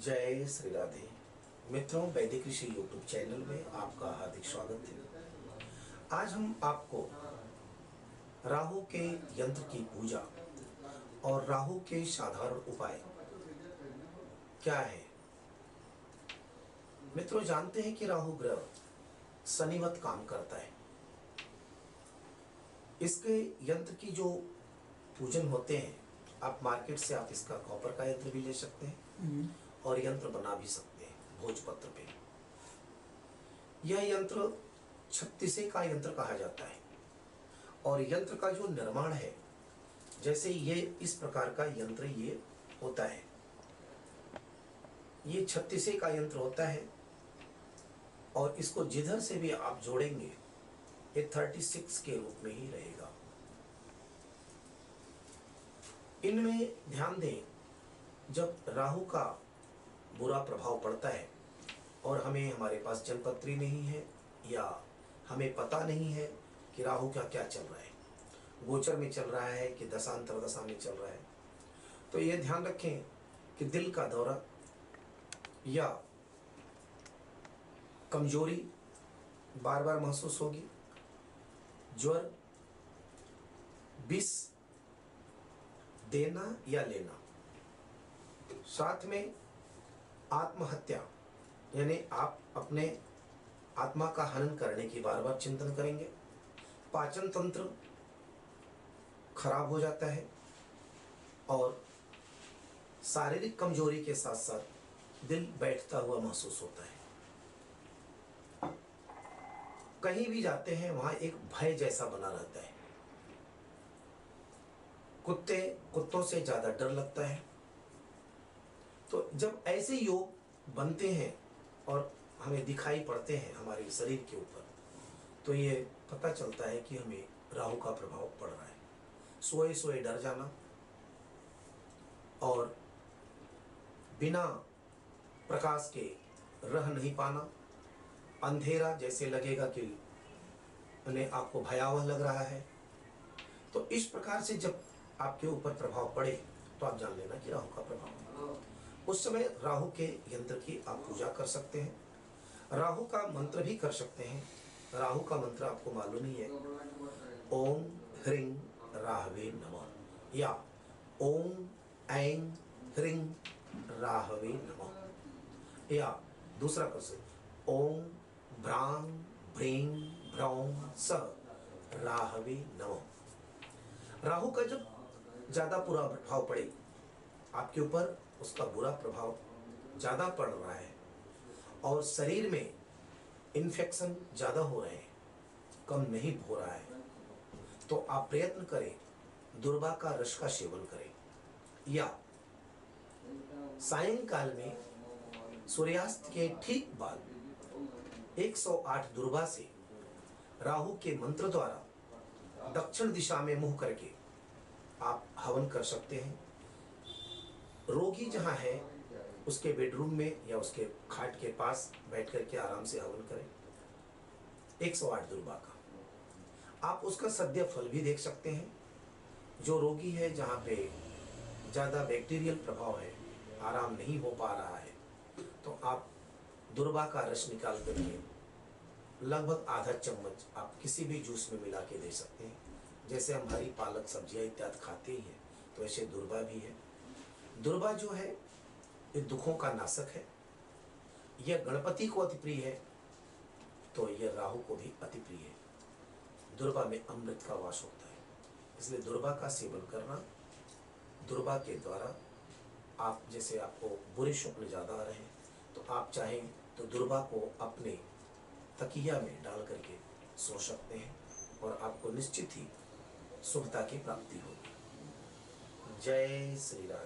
जय श्री राधे। मित्रों, वैदिक ऋषि यूट्यूब चैनल में आपका हार्दिक स्वागत है। आज हम आपको राहु के यंत्र की पूजा और राहु के साधारण उपाय क्या है? मित्रों, जानते हैं कि राहु ग्रह शनिवत काम करता है। इसके यंत्र की जो पूजन होते हैं, आप मार्केट से आप इसका कॉपर का यंत्र भी ले सकते हैं। और यंत्र बना भी सकते हैं, भोजपत्र पे। यह यंत्र छत्तीसे का यंत्र कहा जाता है। और यंत्र का जो निर्माण है, जैसे ये, इस प्रकार का यंत्र ये होता है। ये छत्तीसे का यंत्र होता है, और इसको जिधर से भी आप जोड़ेंगे, ये 36 के रूप में ही रहेगा। इनमें ध्यान दें, जब राहु का बुरा प्रभाव पड़ता है और हमें हमारे पास जनपत्री नहीं है या हमें पता नहीं है कि राहु का क्या चल रहा है। गोचर में चल रहा है कि दशांतर दशा में चल रहा है। तो ये ध्यान रखें कि दिल का दौरा या कमज़ोरी बार बार महसूस होगी। ज्वर विष देना या लेना। साथ में आत्महत्या, यानी आप अपने आत्मा का हनन करने की बार बार चिंतन करेंगे। पाचन तंत्र खराब हो जाता है और शारीरिक कमज़ोरी के साथ साथ दिल बैठता हुआ महसूस होता है। कहीं भी जाते हैं, वहाँ एक भय जैसा बना रहता है। कुत्ते, कुत्तों से ज़्यादा डर लगता है। तो जब ऐसे योग बनते हैं और हमें दिखाई पड़ते हैं हमारे शरीर के ऊपर तो ये पता चलता है कि हमें राहु का प्रभाव पड़ रहा है। सोए सोए डर जाना और बिना प्रकाश के रह नहीं पाना, अंधेरा जैसे लगेगा कि उन्हें आपको भयावह लग रहा है। तो इस प्रकार से जब आपके ऊपर प्रभाव पड़े तो आप जान लेना कि राहु का प्रभाव उस समय राहु के यंत्र की आप पूजा कर सकते हैं। राहु का मंत्र भी कर सकते हैं। राहु का मंत्र आपको मालूम ही है। ओम ह्रीं राहवे नमः। या, ओम ऐं ह्रीं राहवे नमः। या, दूसरा कर सकते ओम भ्रां भ्रीं भ्रौं स राहवे नमः। राहु का जब ज़्यादा पूरा प्रभाव पड़े, आपके ऊपर उसका बुरा प्रभाव ज़्यादा पड़ रहा है और शरीर में इन्फेक्शन ज़्यादा हो रहे हैं, कम नहीं हो रहा है तो आप प्रयत्न करें, दुर्बा का रस का सेवन करें। या सायंकाल में सूर्यास्त के ठीक बाद 108 दुर्बा से राहु के मंत्र द्वारा दक्षिण दिशा में मुँह करके आप हवन कर सकते हैं। रोगी जहाँ है, उसके बेडरूम में या उसके खाट के पास बैठ करके आराम से हवन करें। 108 दुर्बा का। आप उसका सद्य फल भी देख सकते हैं। जो रोगी है, जहाँ पे ज़्यादा बैक्टीरियल प्रभाव है, आराम नहीं हो पा रहा है तो आप दुर्बा का रस निकाल करके लगभग आधा चम्मच आप किसी भी जूस में मिला के दे सकते हैं। जैसे हम हरी पालक सब्ज़ियाँ इत्यादि खाते ही हैं तो ऐसे दुर्बा भी है। दुर्बा जो है, ये दुखों का नाशक है। यह गणपति को अति प्रिय है तो यह राहु को भी अति प्रिय है। दुर्बा में अमृत का वास होता है। इसलिए दुर्बा का सेवन करना, दुर्बा के द्वारा आप, जैसे आपको बुरे स्वप्न ज़्यादा आ रहे हैं तो आप चाहें तो दुर्बा को अपने तकिया में डाल करके सो सकते हैं और आपको निश्चित ही शुभता की प्राप्ति होगी। जय श्री राम।